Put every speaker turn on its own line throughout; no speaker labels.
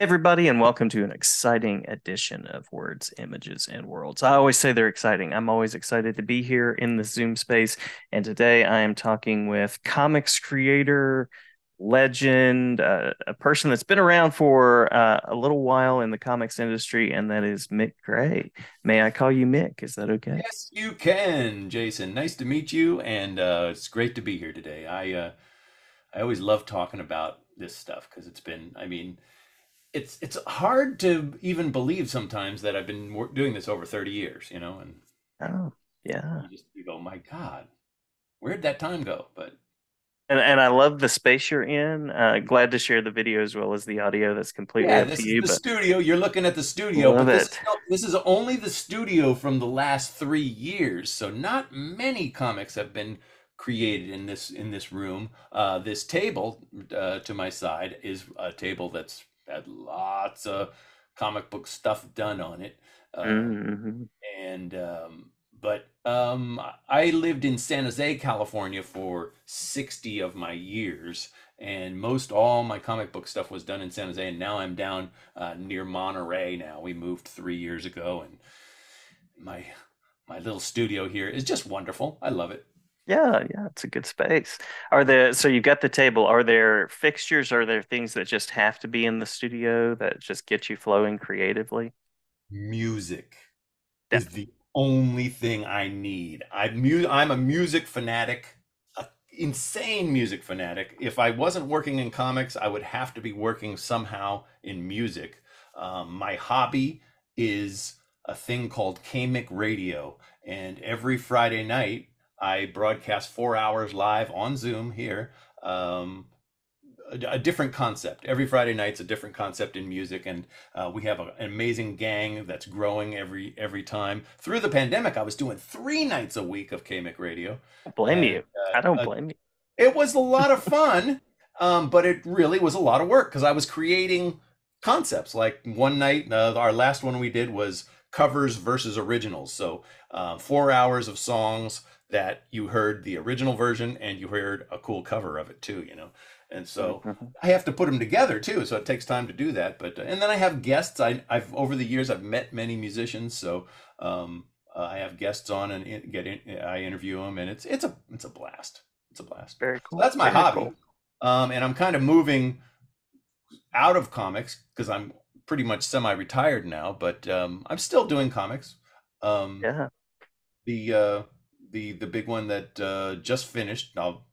everybody, and welcome to an exciting edition of Words, Images, and Worlds. I always say they're exciting. I'm always excited to be here in the Zoom space. And today I am talking with comics creator, legend, uh, a person that's been around for uh, a little while in the comics industry, and that is Mick Gray. May I call you Mick? Is that okay?
Yes, you can, Jason. Nice to meet you, and uh, it's great to be here today. I uh, I always love talking about this stuff because it's been, I mean, it's it's hard to even believe sometimes that I've been doing this over 30 years, you know, and
Oh, yeah.
you just you go, my God, where'd that time go? But
And and I love the space you're in. Uh, glad to share the video as well as the audio. That's completely
yeah,
up
this
to
is
you,
the
but
studio. You're looking at the studio,
love
but this
it.
is this is only the studio from the last three years. So not many comics have been created in this in this room. Uh, this table uh, to my side is a table that's had lots of comic book stuff done on it. Uh,
Mhm.
and um, but um, I lived in San Jose, California for 60 of my years, and most all my comic book stuff was done in San Jose. And now I'm down uh, near Monterey. Now we moved three years ago, and my my little studio here is just wonderful. I love it.
Yeah, yeah, it's a good space. Are there, so you've got the table. Are there fixtures? Are there things that just have to be in the studio that just get you flowing creatively?
Music
Yeah.
is the only thing I need. I mu- I'm a music fanatic, a insane music fanatic. If I wasn't working in comics, I would have to be working somehow in music. Um, my hobby is a thing called KMIC Radio, and every Friday night I broadcast four hours live on Zoom here. Um, a, a different concept. Every Friday night's a different concept in music, and uh, we have a- an amazing gang that's growing every every time. Through the pandemic, I was doing three nights a week of KMIC radio,
Don't blame
and
you. I don't
uh, uh,
blame you.
it was a lot of fun, um, but it really was a lot of work because I was creating concepts. Like one night, uh, our last one we did was covers versus originals. So uh, four hours of songs that you heard the original version and you heard a cool cover of it too. You know, and so.
Mhm.
I have to put them together too, so it takes time to do that. But and then I have guests. I, I've over the years I've met many musicians, so um, uh, I have guests on and get in, I interview them, and it's it's a it's a blast. It's a blast.
Very
So
cool.
that's my
Very
hobby,
cool.
um, and I'm kind of moving out of comics because I'm pretty much semi-retired now, but um, I'm still doing comics. Um,
Yeah.
the uh, the the big one that uh, just finished. I'll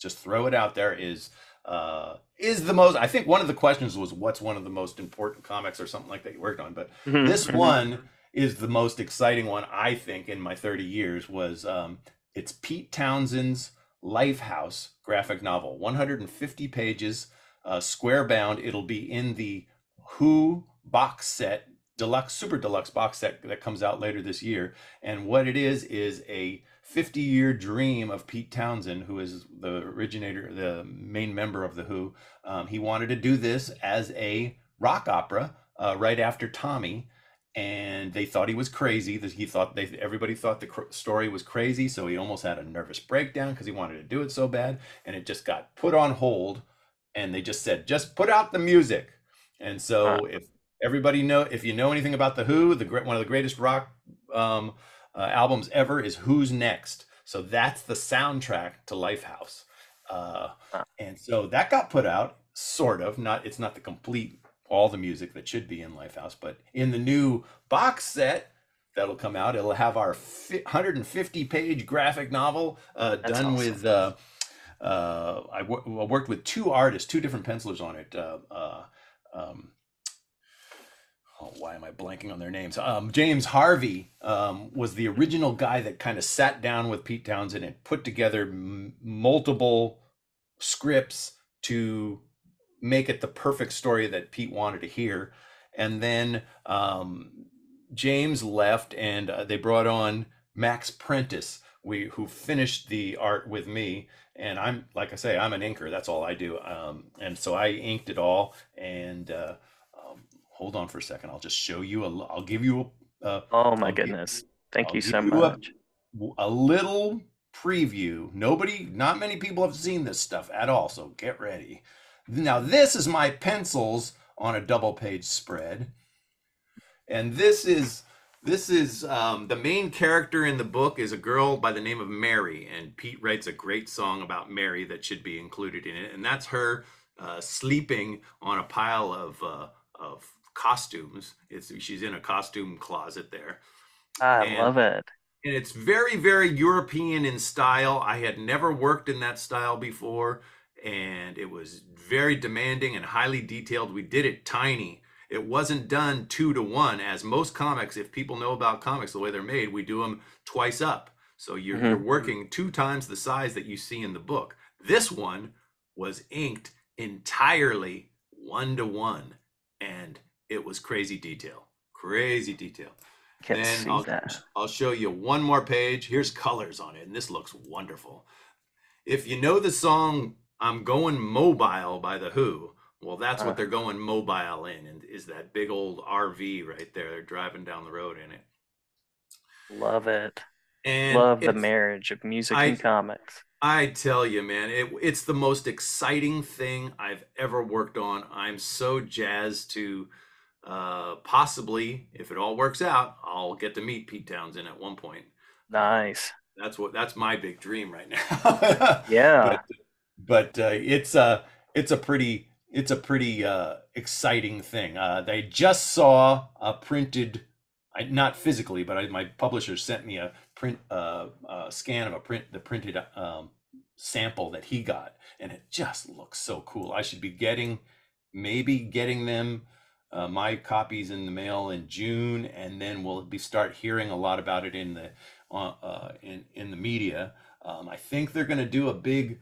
just throw it out there. Is uh, is the most? I think one of the questions was what's one of the most important comics or something like that you worked on. But
Mhm,
this
mhm.
one is the most exciting one I think in my 30 years. Was um, it's Pete Townshend's Lifehouse graphic novel, 150 pages, uh, square bound. It'll be in the Who box set, deluxe, super deluxe box set that comes out later this year. And what it is is a 50 year dream of Pete Townshend, who is the originator, the main member of the Who. Um, he wanted to do this as a rock opera uh, right after Tommy. And they thought he was crazy. That he thought they everybody thought the cr- story was crazy, so he almost had a nervous breakdown because he wanted to do it so bad, and it just got put on hold. And they just said, just put out the music. And so if everybody know if you know anything about the Who, the great one of the greatest rock um, uh, albums ever is Who's Next. So that's the soundtrack to Lifehouse. Uh, and so that got put out, sort of. Not it's not the complete all the music that should be in Lifehouse, but in the new box set that'll come out, it'll have our 150 page graphic novel uh, done
awesome.
with. Uh, uh, I worked with two artists, two different pencilers on it. Uh, uh, um, oh, why am I blanking on their names? Um, James Harvey um, was the original guy that kind of sat down with Pete Townshend and put together m- multiple scripts to make it the perfect story that Pete wanted to hear. And then um, James left, and uh, they brought on Max Prentis, we who finished the art with me. And I'm like I say, I'm an inker. That's all I do. Um, and so I inked it all. And uh, hold on for a second. I'll just show you. A, I'll give you a. Uh,
Oh my
I'll
goodness.
you.
Thank
I'll
you
give
so
you a,
much.
a little preview. Nobody, not many people have seen this stuff at all. So get ready. Now this is my pencils on a double page spread. And this is this is um, the main character in the book is a girl by the name of Mary, and Pete writes a great song about Mary that should be included in it, and that's her uh, sleeping on a pile of uh, of costumes. It's she's in a costume closet there.
I and, love it.
And it's very very European in style. I had never worked in that style before, and it was very demanding and highly detailed. We did it tiny it wasn't done two to one as most comics if people know about comics the way they're made we do them twice up so you're, mm-hmm. you're working two times the size that you see in the book this one was inked entirely one to one and it was crazy detail crazy detail
Can't then see
I'll,
that.
I'll show you one more page here's colors on it and this looks wonderful if you know the song i'm going mobile by the who well, that's what uh. they're going mobile in, and is that big old RV right there? They're driving down the road in it.
Love it. And Love the marriage of music I, and comics.
I tell you, man, it, it's the most exciting thing I've ever worked on. I'm so jazzed to uh, possibly, if it all works out, I'll get to meet Pete Townshend at one point.
Nice.
That's what that's my big dream right now.
yeah.
But, but uh, it's a it's a pretty it's a pretty uh, exciting thing. Uh, they just saw a printed, not physically, but I, my publisher sent me a print uh, a scan of a print the printed um, sample that he got, and it just looks so cool. I should be getting maybe getting them uh, my copies in the mail in June, and then we'll be start hearing a lot about it in the uh, uh, in in the media. Um, I think they're going to do a big.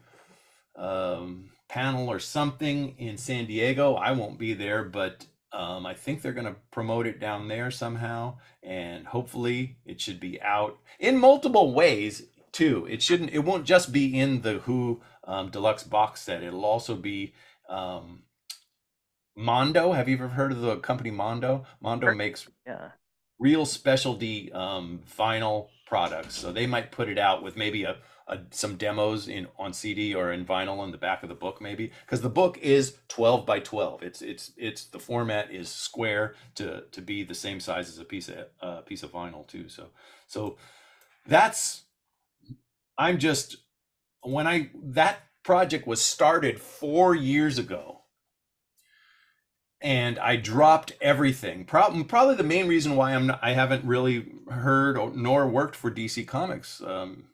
Um, panel or something in San Diego. I won't be there, but um, I think they're going to promote it down there somehow, and hopefully it should be out in multiple ways too. It shouldn't. It won't just be in the Who um, deluxe box set. It'll also be um, Mondo. Have you ever heard of the company Mondo? Mondo makes
yeah.
real specialty um, vinyl products, so they might put it out with maybe a uh, some demos in on CD or in vinyl on the back of the book maybe because the book is 12 by 12 it's it's it's the format is square to to be the same size as a piece of uh, piece of vinyl too so so that's I'm just when I that project was started 4 years ago and I dropped everything. Probably, probably the main reason why I'm not, I haven't really heard or, nor worked for DC Comics um,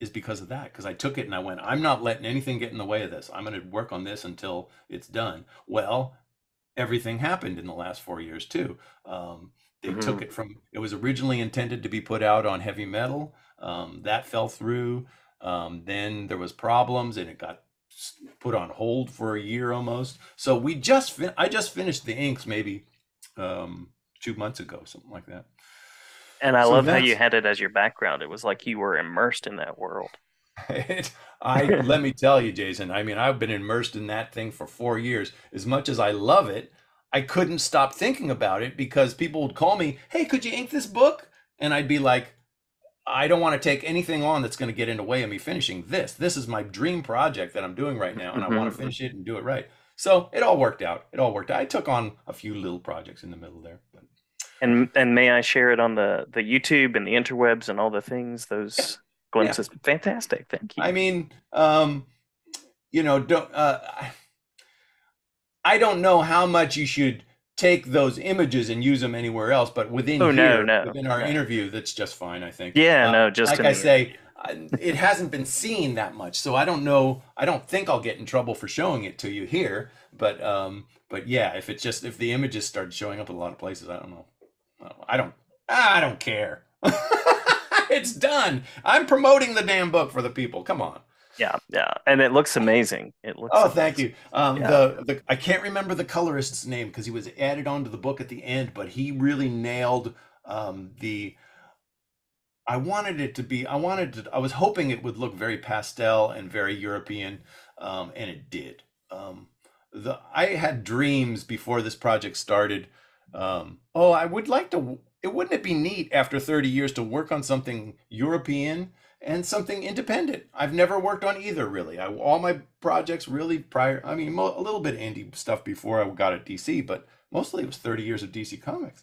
is because of that because i took it and i went i'm not letting anything get in the way of this. I'm going to work on this until it's done. Well everything happened in the last four years too. Um, they mm-hmm. took it from it was originally intended to be put out on heavy metal. Um, that fell through. Um, then there was problems and it got put on hold for a year almost so we just fin- i just finished the inks maybe um, two months ago something like that
and I so love how you had it as your background. It was like you were immersed in that world.
It, I let me tell you, Jason. I mean, I've been immersed in that thing for four years. As much as I love it, I couldn't stop thinking about it because people would call me, "Hey, could you ink this book?" And I'd be like, "I don't want to take anything on that's going to get in the way of me finishing this. This is my dream project that I'm doing right now, and I want to mm-hmm. finish it and do it right." So it all worked out. It all worked out. I took on a few little projects in the middle there, but
and and may I share it on the the YouTube and the interwebs and all the things those yeah. glimpses? Yeah. Fantastic, thank you.
I mean, um, you know, don't uh, I don't know how much you should take those images and use them anywhere else, but within oh, here, no, no, within our interview, that's just fine. I think.
Yeah, uh, no, just
like I say. it hasn't been seen that much, so I don't know. I don't think I'll get in trouble for showing it to you here, but um, but yeah, if it's just if the images start showing up in a lot of places, I don't know. I don't. I don't care. it's done. I'm promoting the damn book for the people. Come on.
Yeah, yeah, and it looks amazing. It looks.
Oh, amazing. thank you. Um, yeah. the the I can't remember the colorist's name because he was added onto the book at the end, but he really nailed um, the. I wanted it to be. I wanted to. I was hoping it would look very pastel and very European, um, and it did. Um, the I had dreams before this project started um, oh, I would like to. It wouldn't it be neat after 30 years to work on something European and something independent. I've never worked on either really. I, all my projects really prior, I mean, mo- a little bit indie stuff before I got at DC, but mostly it was 30 years of DC Comics.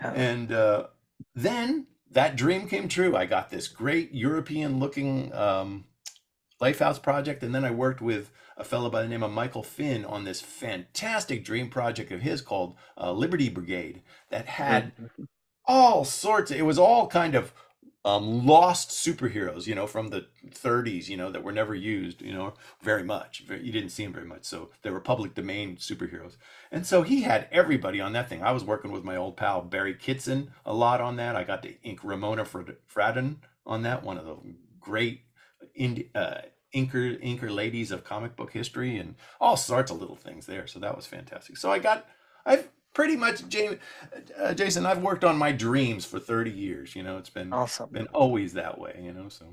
Yeah.
And uh, then that dream came true. I got this great European looking um, Lifehouse project, and then I worked with a fellow by the name of Michael Finn on this fantastic dream project of his called uh, Liberty Brigade that had
Mhm.
all sorts. It was all kind of um, lost superheroes, you know, from the 30s, you know, that were never used, you know, very much. You didn't see them very much. So they were public domain superheroes. And so he had everybody on that thing. I was working with my old pal Barry Kitson a lot on that. I got to ink Ramona Fr- Fradon on that, one of the great indie, uh, inker inker ladies of comic book history, and all sorts of little things there. So that was fantastic. So I got, I've pretty much, James, uh, Jason, I've worked on my dreams for 30 years. You know, it's been
Awesome.
been always that way. You know, so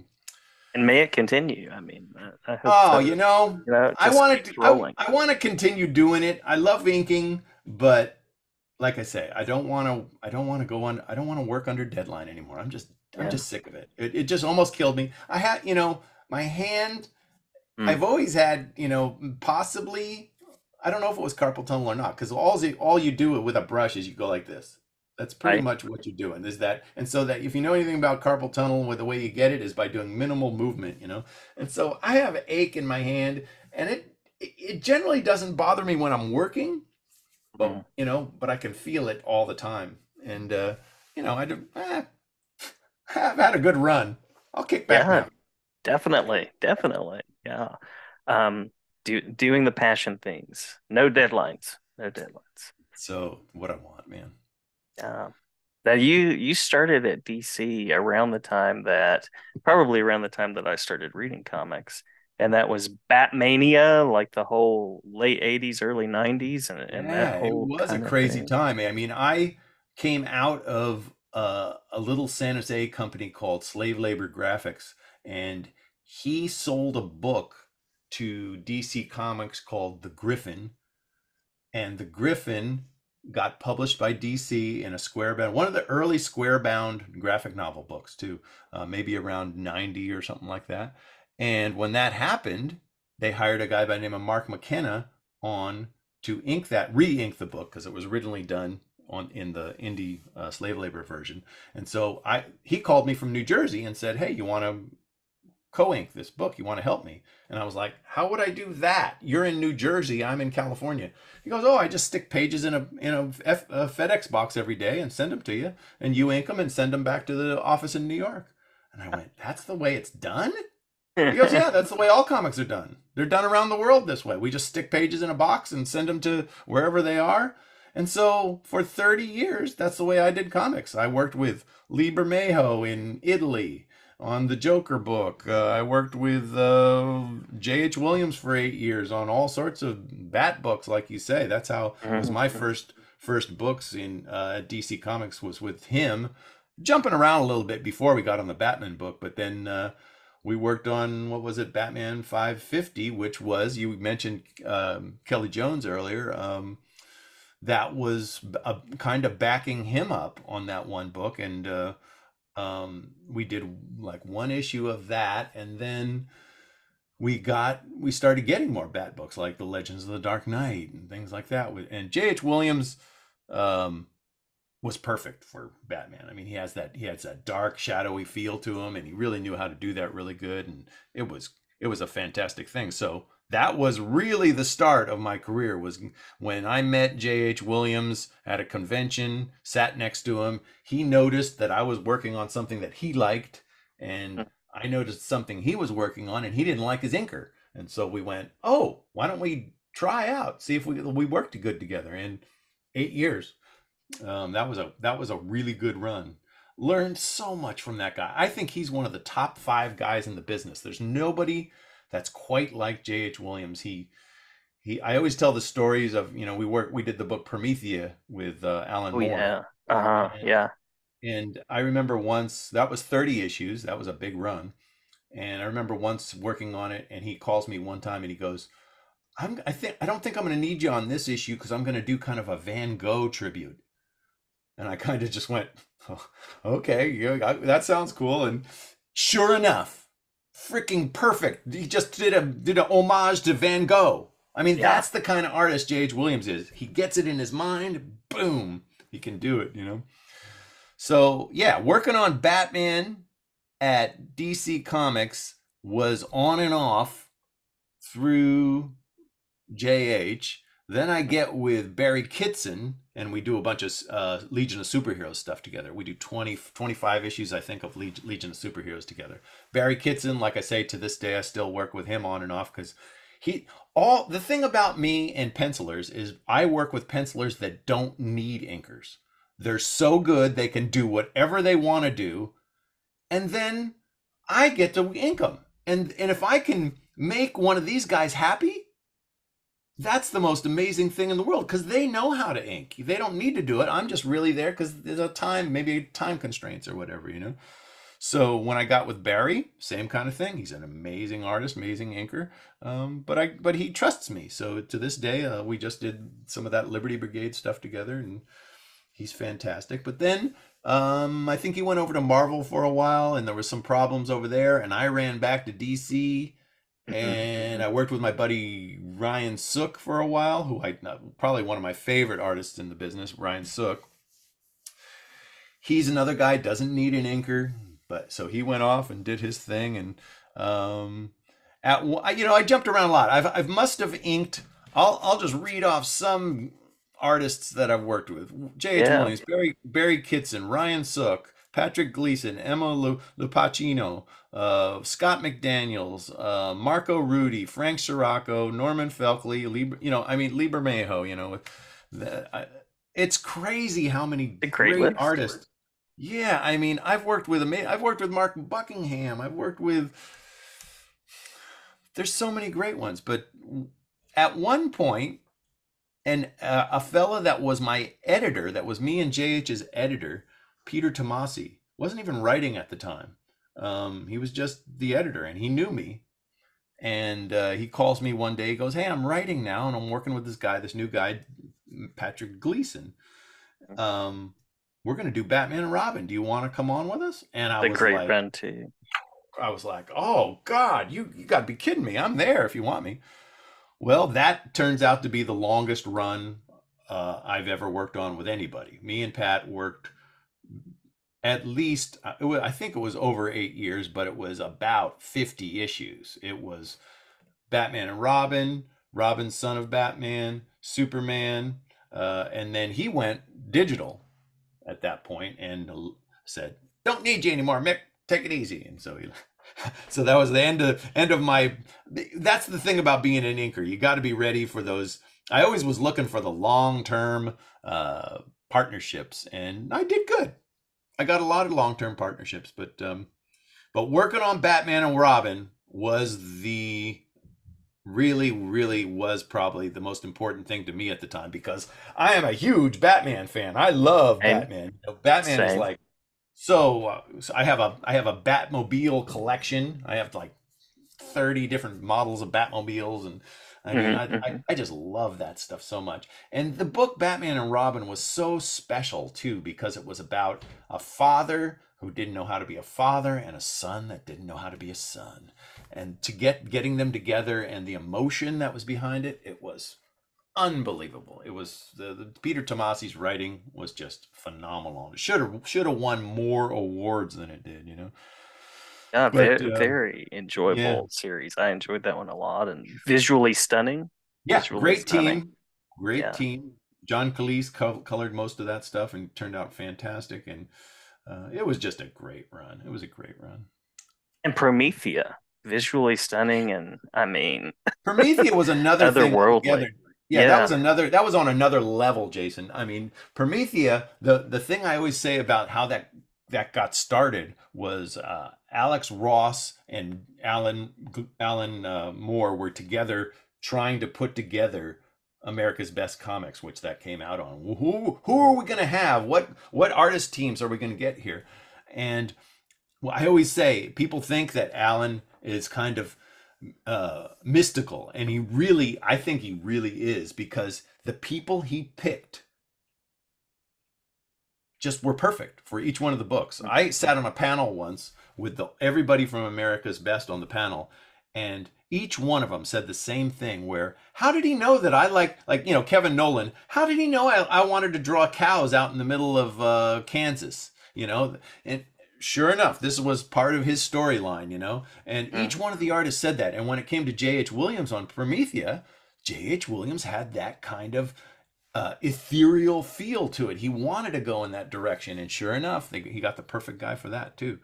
And may it continue. I mean, I, I hope
oh,
that,
you know,
you know,
I
just
want to, I. I want to continue doing it. I love inking, but like I say, I don't want to, I don't want to go on, I don't want to work under deadline anymore. I'm just, I'm just sick of it. It, it just almost killed me. I had, you know, my hand,
Mm.
I've always had, you know, possibly, I don't know if it was carpal tunnel or not, because all, the- all you do with a brush is you go like this. That's pretty
Right.
much what you're doing. Is that, and so that if you know anything about carpal tunnel, with the way you get it is by doing minimal movement, you know. And so I have an ache in my hand, and it it generally doesn't bother me when I'm working, but
Mhm.
you know, but I can feel it all the time. And uh, you know, I do. Eh, I've had a good run. I'll kick back
Yeah.
now.
Definitely, definitely. Yeah. Um, do doing the passion things. No deadlines. No deadlines.
So what I want, man.
Uh, now you you started at DC around the time that probably around the time that I started reading comics, and that was Batmania, like the whole late '80s, early '90s, and and
Yeah,
that
it was a crazy time. I mean, I came out of uh, a little San Jose company called Slave Labor Graphics, and he sold a book to DC Comics called The Griffin, and The Griffin got published by DC in a square bound, one of the early square bound graphic novel books too, uh, maybe around 90 or something like that. And when that happened, they hired a guy by the name of Mark McKenna on to ink that, re-ink the book because it was originally done on in the indie uh, slave labor version. And so I he called me from New Jersey and said, "Hey, you want to co-ink this book? You want to help me?" And I was like, "How would I do that? You're in New Jersey, I'm in California." He goes, "Oh, I just stick pages in a in a, F, a FedEx box every day and send them to you, and you ink them and send them back to the office in New York." And I went, "That's the way it's done." He goes, "Yeah, that's the way all comics are done. They're done around the world this way. We just stick pages in a box and send them to wherever they are." And so for 30 years, that's the way I did comics. I worked with Lee Bermejo in Italy on the Joker book. Uh, I worked with uh, J.H. Williams for eight years on all sorts of Bat books, like you say. That's how it was my first first books in uh, DC Comics was with him. Jumping around a little bit before we got on the Batman book, but then uh, we worked on what was it, Batman 550, which was you mentioned um, Kelly Jones earlier. Um, that was a, kind of backing him up on that one book, and uh, um, we did like one issue of that, and then we got we started getting more Bat books like the Legends of the Dark Knight and things like that. And J.H. Williams um, was perfect for Batman. I mean, he has that he has that dark, shadowy feel to him, and he really knew how to do that really good. And it was it was a fantastic thing. So that was really the start of my career. Was when I met J.H. Williams at a convention, sat next to him. He noticed that I was working on something that he liked, and I noticed something he was working on, and he didn't like his inker. And so we went, oh, why don't we try out, see if we we worked good together? And eight years. Um, that was a that was a really good run. Learned so much from that guy. I think he's one of the top five guys in the business. There's nobody that's quite like J.H. Williams. He he. I always tell the stories of you know we work we did the book Promethea with uh, Alan
Oh
Moore.
yeah. Uh-huh.
And-
Yeah.
And I remember once that was 30 issues. That was a big run. And I remember once working on it, and he calls me one time and he goes, "I'm I think I don't think I'm going to need you on this issue because I'm going to do kind of a Van Gogh tribute." And I kind of just went, oh, "Okay, yeah, I- that sounds cool." And Sure enough, freaking perfect. He just did a did a homage to Van Gogh. I mean,
Yeah.
that's the kind of artist J.H. Williams is. He gets it in his mind, boom, he can do it, you know. So, yeah, working on Batman at DC Comics was on and off through JH. Then I get with Barry Kitson and we do a bunch of uh, Legion of Superheroes stuff together. We do 20, 25 issues, I think, of Leg- Legion of Superheroes together. Barry Kitson, like I say, to this day, I still work with him on and off because he all the thing about me and pencilers is I work with pencilers that don't need inkers. They're so good they can do whatever they want to do, and then I get to ink them. And and if I can make one of these guys happy, that's the most amazing thing in the world because they know how to ink. They don't need to do it. I'm just really there because there's a time, maybe time constraints or whatever, you know. So when I got with Barry, same kind of thing. He's an amazing artist, amazing inker. Um, but I, but he trusts me. So to this day, uh, we just did some of that Liberty Brigade stuff together, and he's fantastic. But then um, I think he went over to Marvel for a while, and there was some problems over there, and I ran back to DC. And I worked with my buddy Ryan Sook for a while, who I probably one of my favorite artists in the business, Ryan Sook. He's another guy doesn't need an inker, but so he went off and did his thing, and um, at you know I jumped around a lot. I've I've must have inked. I'll I'll just read off some artists that I've worked with: J.H.
Yeah.
Williams, Barry Barry Kitson, Ryan Sook, Patrick Gleason, Emma Lu, Lupacchino, uh, Scott McDaniels, uh, Marco Rudy, Frank Sirocco, Norman Felchle, Liber, you know, I mean Lee Bermejo, you know, the, I, it's crazy how many
great
great, artists. Yeah, I mean, I've worked with I've worked with Mark Buckingham. I've worked with. There's so many great ones, but at one point, and uh, a fella that was my editor, that was me and JH's editor, Peter Tomasi, wasn't even writing at the time. Um, he was just the editor, and he knew me. And uh, he calls me one day. He goes, "Hey, I'm writing now, and I'm working with this guy, this new guy, Patrick Gleason. Um, we're gonna do Batman and Robin. Do you want to come on with us?" And I
The
was
great
like,
run.
I was like, "Oh God, you you got to be kidding me! I'm there if you want me." Well, that turns out to be the longest run uh, I've ever worked on with anybody. Me and Pat worked at least, uh, it wa- I think it was over eight years, but it was about 50 issues. It was Batman and Robin, Robin, son of Batman, Superman, uh, and then he went digital at that point and said, "Don't need you anymore, Mick. Take it easy." And so he, so that was the end of end of my. That's the thing about being an inker. You got to be ready for those. I always was looking for the long term uh, partnerships, and I did good. I got a lot of long term partnerships, but um, but working on Batman and Robin was the really really was probably the most important thing to me at the time because I am a huge Batman fan. I love
Same.
Batman. You know, Batman is like so, uh, so I have a I have a Batmobile collection. I have like 30 different models of Batmobiles and I mean,
Mhm,
I, I, I just love that stuff so much. And the book Batman and Robin was so special too because it was about a father who didn't know how to be a father and a son that didn't know how to be a son. And to get getting them together and the emotion that was behind it, it was unbelievable. It was the, the Peter Tomasi's writing was just phenomenal. It should have should have won more awards than it did, you know.
Yeah,
But,
very,
uh,
very enjoyable
yeah.
series. I enjoyed that one a lot and visually stunning.
Yeah,
Visually
great
stunning.
team. Great
Yeah.
team. John Kalisz co- colored most of that stuff and turned out fantastic. And uh, it was just a great run. It was a great run.
And Promethea, visually stunning, and I mean,
Promethea was another
Otherworldly.
Yeah,
Yeah.
that was another. That was on another level, Jason. I mean, Promethea. The the thing I always say about how that that got started was uh, Alex Ross and Alan Alan uh, Moore were together trying to put together America's Best Comics, which that came out on. Who who are we going to have? What what artist teams are we going to get here? And well, I always say people think that Alan is kind of uh, mystical, and he really, I think he really is because the people he picked just were perfect for each one of the books. I sat on a panel once with the everybody from America's Best on the panel, and each one of them said the same thing. Where how did he know that I like like you know Kevin Nowlan How did he know I, I wanted to draw cows out in the middle of uh, Kansas? You know, and sure enough, this was part of his storyline. You know, and mm. each one of the artists said that. And when it came to J.H. Williams on Promethea, J.H. Williams had that kind of uh, ethereal feel to it. He wanted to go in that direction, and sure enough, they, he got the perfect guy for that too.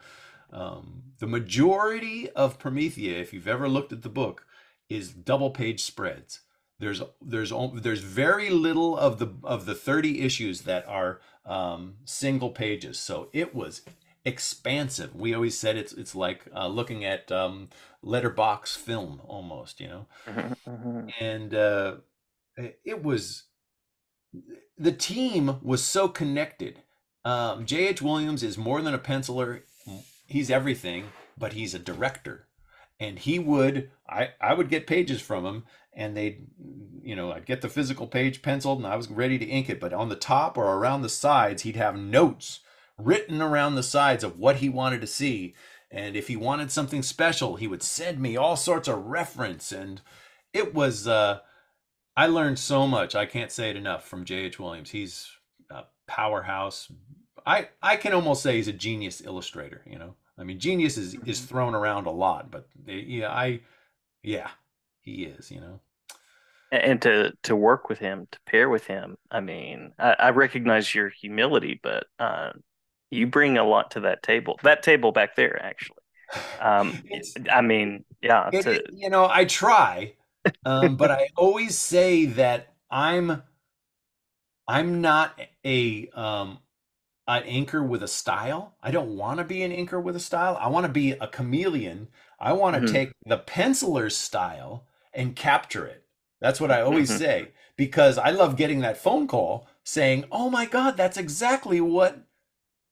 Um, the majority of Promethea, if you've ever looked at the book, is double page spreads. There's there's there's very little of the of the 30 issues that are um, single pages. So it was expansive. We always said it's it's like uh, looking at um, letterbox film almost, you know. Mm-hmm, mm-hmm. And uh, it was the team was so connected. Um, J.H. Williams is more than a penciler; he's everything. But he's a director, and he would I I would get pages from him, and they'd you know I'd get the physical page penciled, and I was ready to ink it. But on the top or around the sides, he'd have notes written around the sides of what he wanted to see. And if he wanted something special, he would send me all sorts of reference. And it was uh, I learned so much. I can't say it enough from J.H. Williams. He's a powerhouse. I I can almost say he's a genius illustrator. You know, I mean, genius is is mm-hmm. thrown around a lot, but yeah, I yeah, he is. You know,
and to to work with him, to pair with him. I mean, I, I recognize your humility, but uh, you bring a lot to that table. That table back there, actually. Um, I mean, yeah.
It, to, you know, I try um, but I always say that I'm I'm not a um, an inker with a style. I don't want to be an inker with a style. I want to be a chameleon. I want to mm-hmm. take the penciler's style and capture it. That's what I always mm-hmm. say because I love getting that phone call saying, "Oh my God, that's exactly what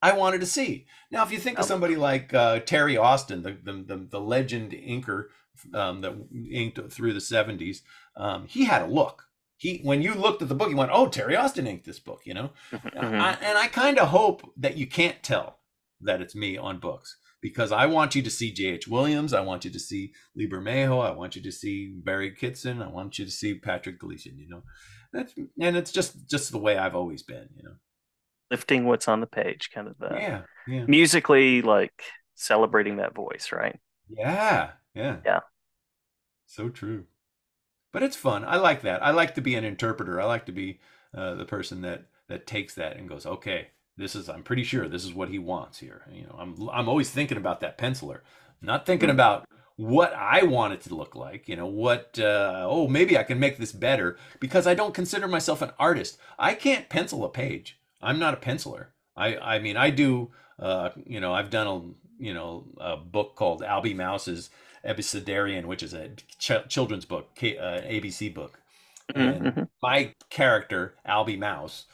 I wanted to see." Now, if you think of somebody like uh, Terry Austin, the, the the, the legend inker um, that inked through the 70s, um, he had a look. He, when you looked at the book, you went, "Oh, Terry Austin inked this book," you know. Mm-hmm. I, and I kind of hope that you can't tell that it's me on books because I want you to see J.H. Williams, I want you to see Lee Bermejo, I want you to see Barry Kitson, I want you to see Patrick Gleason. You know, That's, and it's just just the way I've always been. You know,
lifting what's on the page, kind of the
yeah, yeah.
musically like celebrating that voice, right?
Yeah, yeah.
Yeah.
So true. But it's fun. I like that. I like to be an interpreter. I like to be uh, the person that that takes that and goes, okay, this is. I'm pretty sure this is what he wants here. You know, I'm I'm always thinking about that penciler, not thinking mm-hmm. about what I want it to look like. You know, what? Uh, oh, maybe I can make this better because I don't consider myself an artist. I can't pencil a page. I'm not a penciler. I I mean, I do. Uh, you know, I've done a you know a book called Albie Mouse's Abecedarian, which is a ch- children's book, K- uh, ABC book. Mm-hmm. And mm-hmm. my character, Albie Mouse,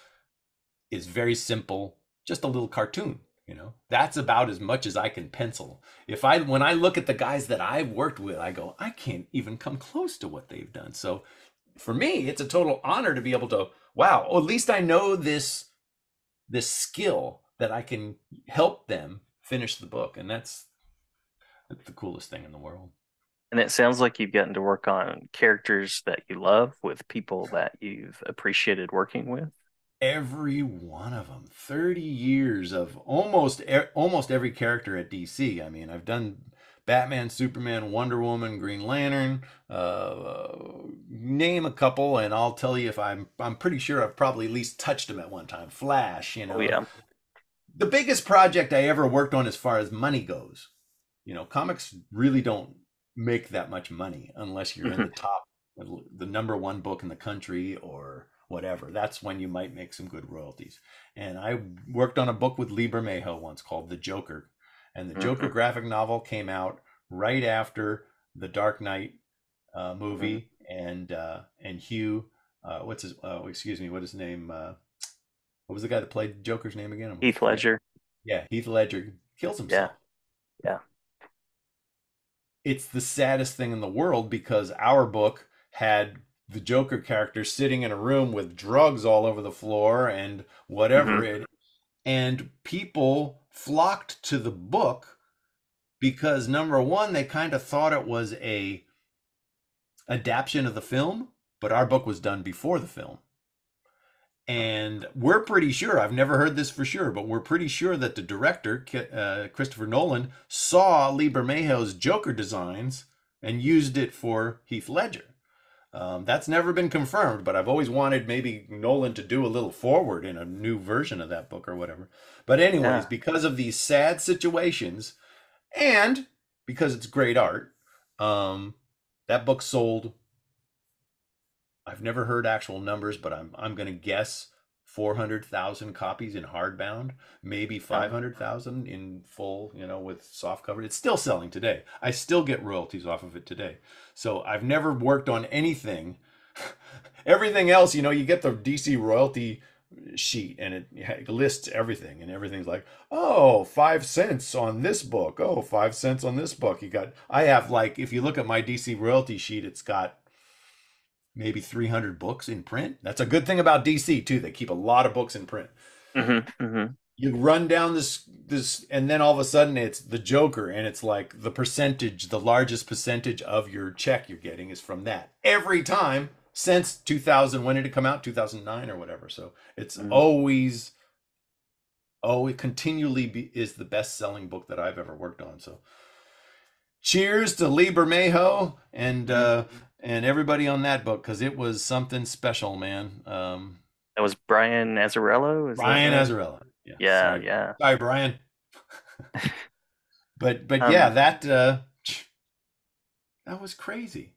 is very simple, just a little cartoon. You know, that's about as much as I can pencil. If I, when I look at the guys that I've worked with, I go, I can't even come close to what they've done. So for me, it's a total honor to be able to, wow, well, at least I know this, this skill that I can help them finish the book. And that's, it's the coolest thing in the world.
And it sounds like you've gotten to work on characters that you love with people that you've appreciated working with.
Every one of them. 30 years of almost almost every character at DC. I mean, I've done Batman, Superman, Wonder Woman, Green Lantern, uh, name a couple, and I'll tell you if I'm I'm pretty sure I've probably at least touched them at one time. Flash, you know. Oh,
yeah.
The biggest project I ever worked on as far as money goes you know comics really don't make that much money unless you're in the top the number one book in the country or whatever. That's when you might make some good royalties. And i worked on a book with lee bermejo once called the joker. And the joker mm-hmm. graphic novel came out right after the dark knight uh, movie mm-hmm. and uh, and hugh uh, what's his oh excuse me what his name uh, what was the guy that played joker's name again?
Heath ledger.
Yeah heath ledger. Kills himself.
Yeah. Yeah
it's the saddest thing in the world because our book had the Joker character sitting in a room with drugs all over the floor and whatever mm-hmm. it and people flocked to the book because number one, they kind of thought it was a adaptation of the film, but our book was done before the film. And we're pretty sure, I've never heard this for sure, but we're pretty sure that the director, uh, Christopher Nolan, saw Lee Bermejo's Joker designs and used it for Heath Ledger. Um, that's never been confirmed, but I've always wanted maybe Nolan to do a little forward in a new version of that book or whatever. But, anyways, yeah. because of these sad situations and because it's great art, um, that book sold. I've never heard actual numbers, but I'm I'm going to guess 400,000 copies in hardbound, maybe 500,000 in full, you know, with soft cover. It's still selling today. I still get royalties off of it today. So I've never worked on anything. Everything else, you know, you get the DC royalty sheet and it lists everything and everything's like oh five cents on this book oh five cents on this book you got i have like if you look at my dc royalty sheet it's got maybe 300 books in print. That's a good thing about DC too. They keep a lot of books in print. Mm-hmm, mm-hmm. You run down this this, and then all of a sudden it's the Joker, and it's like the percentage, the largest percentage of your check you're getting is from that every time since 2000. When did it come out? 2009 or whatever. So it's mm-hmm. always. Oh, it continually be, is the best selling book that I've ever worked on. So, cheers to Lee Bermejo and uh, mm-hmm and everybody on that book because it was something special, man. Um,
that was Brian Azzarello.
Brian right? Azzarello.
Yeah, yeah, sorry. yeah.
Sorry, Brian. but but um, yeah, that uh, that was crazy.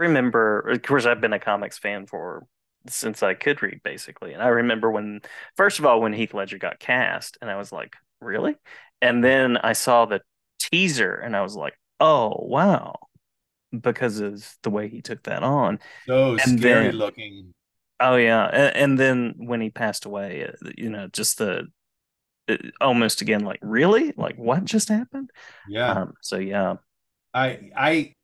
Remember, of course, I've been a comics fan for since I could read, basically, and I remember when, first of all, when Heath Ledger got cast, and I was like, really? And then I saw the teaser, and I was like, oh wow because of the way he took that on.
So and scary then, looking.
Oh yeah, and, and, then when he passed away, uh, you know, just the almost again like really like what just happened?
Yeah. Um,
so yeah,
I I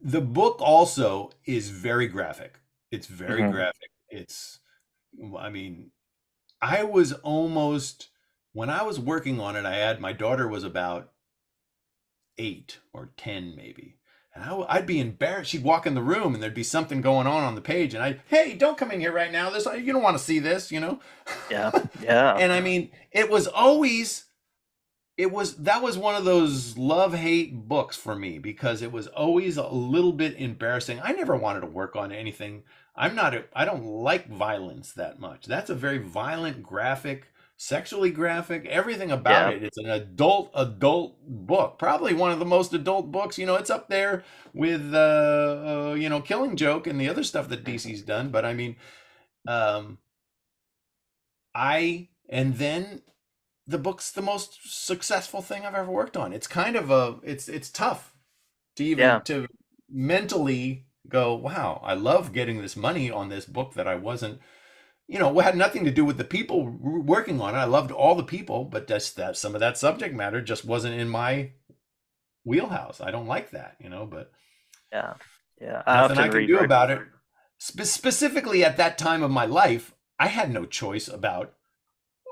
the book also is very graphic. It's very mm-hmm. graphic. It's I mean, I was almost when I was working on it. I had my daughter was about eight or ten maybe and I, would be embarrassed. She'd walk in the room and there'd be something going on on the page, and I, hey, don't come in here right now. This you don't want to see this, you know.
Yeah, yeah.
and I mean, it was always, it was that was one of those love hate books for me because it was always a little bit embarrassing. I never wanted to work on anything. I'm not. A, I don't like violence that much. That's a very violent, graphic sexually graphic, everything about yeah. it. It's an adult adult book, probably one of the most adult books. You know, it's up there with uh, uh you know Killing Joke and the other stuff that DC's done. But I mean, um, I and then the book's the most successful thing I've ever worked on. It's kind of a it's it's tough to even yeah. to mentally go, wow, I love getting this money on this book that I wasn't you know, had nothing to do with the people working on it. I loved all the people, but just that some of that subject matter just wasn't in my wheelhouse. I don't like that, you know. But
yeah, yeah,
I nothing I can do about it. Spe- specifically at that time of my life, I had no choice about.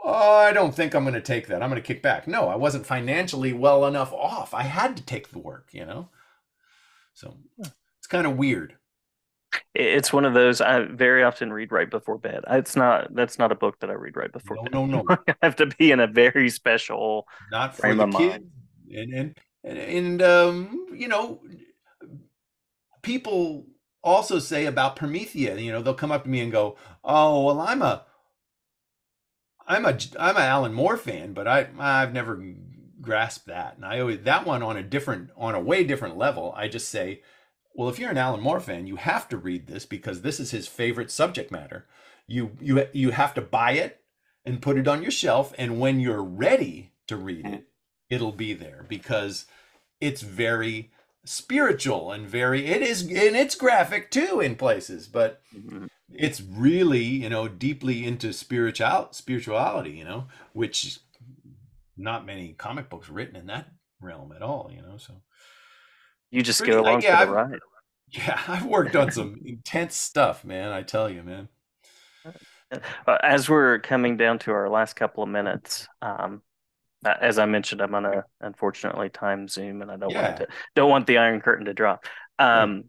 Oh, I don't think I'm going to take that. I'm going to kick back. No, I wasn't financially well enough off. I had to take the work, you know. So it's kind of weird
it's one of those I very often read right before bed. It's not that's not a book that I read right before
no,
bed.
No, no,
I have to be in a very special
not for the kids. And, and and um, you know, people also say about Promethea, you know, they'll come up to me and go, "Oh, well, I'm a I'm a I'm an Alan Moore fan, but I I've never grasped that." And I always that one on a different on a way different level. I just say well, if you're an Alan Moore fan, you have to read this because this is his favorite subject matter. You you you have to buy it and put it on your shelf, and when you're ready to read it, it'll be there because it's very spiritual and very it is and it's graphic too in places, but mm-hmm. it's really you know deeply into spiritual spirituality, you know, which not many comic books written in that realm at all, you know. So
you just Pretty, go along yeah, for the ride.
Yeah, I've worked on some intense stuff, man. I tell you, man.
Uh, as we're coming down to our last couple of minutes, um, as I mentioned, I'm on a unfortunately time Zoom, and I don't yeah. want to don't want the Iron Curtain to drop. Um.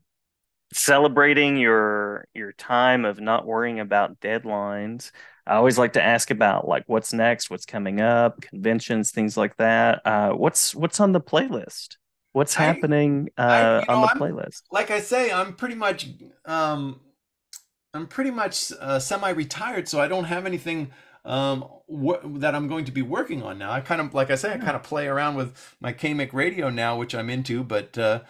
Celebrating your your time of not worrying about deadlines. I always like to ask about like what's next, what's coming up, conventions, things like that. Uh, what's what's on the playlist? What's I, happening uh, I, you know, on the I'm, playlist?
Like I say, I'm pretty much um, I'm pretty much uh, semi-retired, so I don't have anything um, wh- that I'm going to be working on now. I kind of, like I say, I kind of play around with my KMIC radio now, which I'm into, but uh,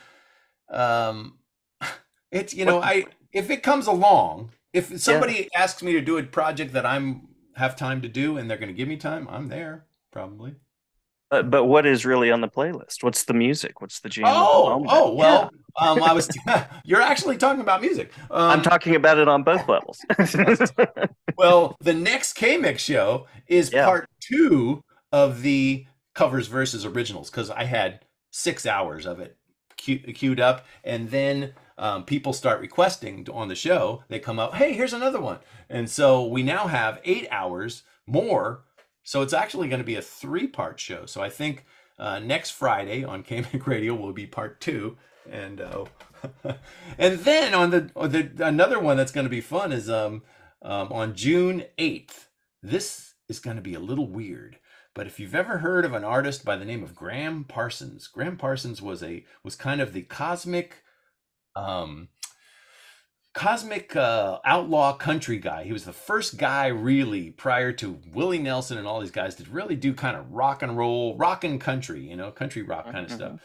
um, it's you know, what? I if it comes along, if somebody yeah. asks me to do a project that I'm have time to do and they're going to give me time, I'm there probably.
But but what is really on the playlist? What's the music? What's the jam?
Oh, oh well, yeah. um, I was. you're actually talking about music.
Um, I'm talking about it on both levels.
well, the next K Mix show is yeah. part two of the covers versus originals because I had six hours of it queued up, and then um, people start requesting on the show. They come up, hey, here's another one, and so we now have eight hours more so it's actually going to be a three part show. So I think uh, next Friday on KMIC Radio will be part two. And uh, and then on the, the another one that's going to be fun is um, um, on June 8th. This is going to be a little weird. But if you've ever heard of an artist by the name of Gram Parsons, Gram Parsons was a was kind of the cosmic um, cosmic uh, outlaw country guy. He was the first guy really prior to Willie Nelson and all these guys to really do kind of rock and roll, rock and country, you know, country rock kind of mm-hmm. stuff.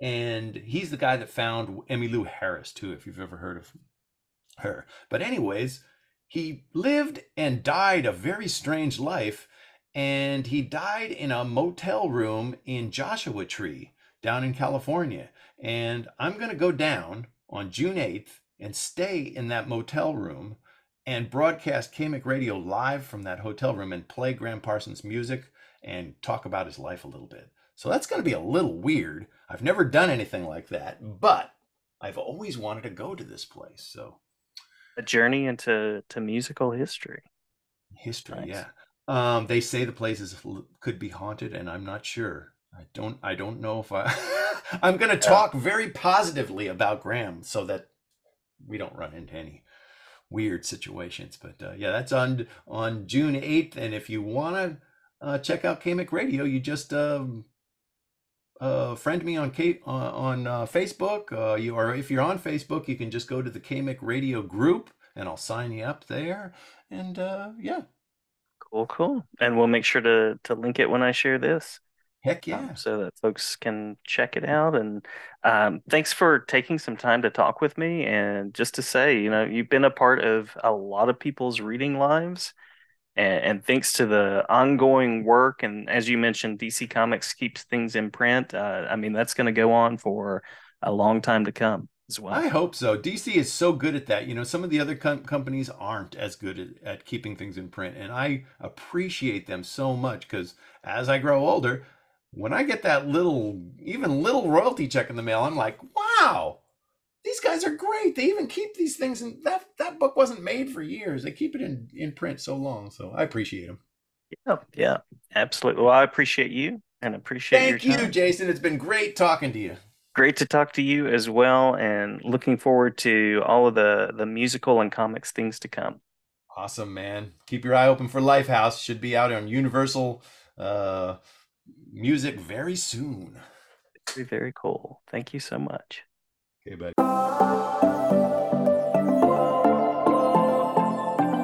And he's the guy that found Emmylou Harris too, if you've ever heard of her. But anyways, he lived and died a very strange life. And he died in a motel room in Joshua Tree down in California. And I'm going to go down on June 8th and stay in that motel room and broadcast KMIC Radio live from that hotel room and play Gram Parsons music and talk about his life a little bit. So that's going to be a little weird. I've never done anything like that, but I've always wanted to go to this place. So
a journey into to musical history.
History, nice. yeah. Um, they say the place is, could be haunted, and I'm not sure. I don't. I don't know if I. I'm going to talk very positively about Gram, so that we don't run into any weird situations. But uh, yeah, that's on on June eighth. And if you want to uh, check out KMIC Radio, you just um, uh, friend me on K uh, on uh, Facebook. Uh, you or if you're on Facebook, you can just go to the KMIC Radio group, and I'll sign you up there. And yeah,
cool, cool. And we'll make sure to to link it when I share this.
Heck um, yeah.
Um, so that folks can check it out. And um, thanks for taking some time to talk with me. And just to say, you know, you've been a part of a lot of people's reading lives. And, and thanks to the ongoing work, and as you mentioned, DC Comics keeps things in print. Uh, I mean, that's going to go on for a long time to come as well.
I hope so. DC is so good at that. You know, some of the other com- companies aren't as good at, at keeping things in print. And I appreciate them so much because as I grow older, when I get that little, even little royalty check in the mail, I'm like, wow, these guys are great. They even keep these things and that that book wasn't made for years. They keep it in in print so long. So I appreciate them.
Yeah, yeah, absolutely. Well, I appreciate you and appreciate
Thank you, Jason. It's been great talking to you.
Great to talk to you as well, and looking forward to all of the the musical and comics things to come.
Awesome, man. Keep your eye open for Lifehouse. Should be out on Universal. Uh, music very soon.
Very, very cool. Thank you so much.
Okay, buddy.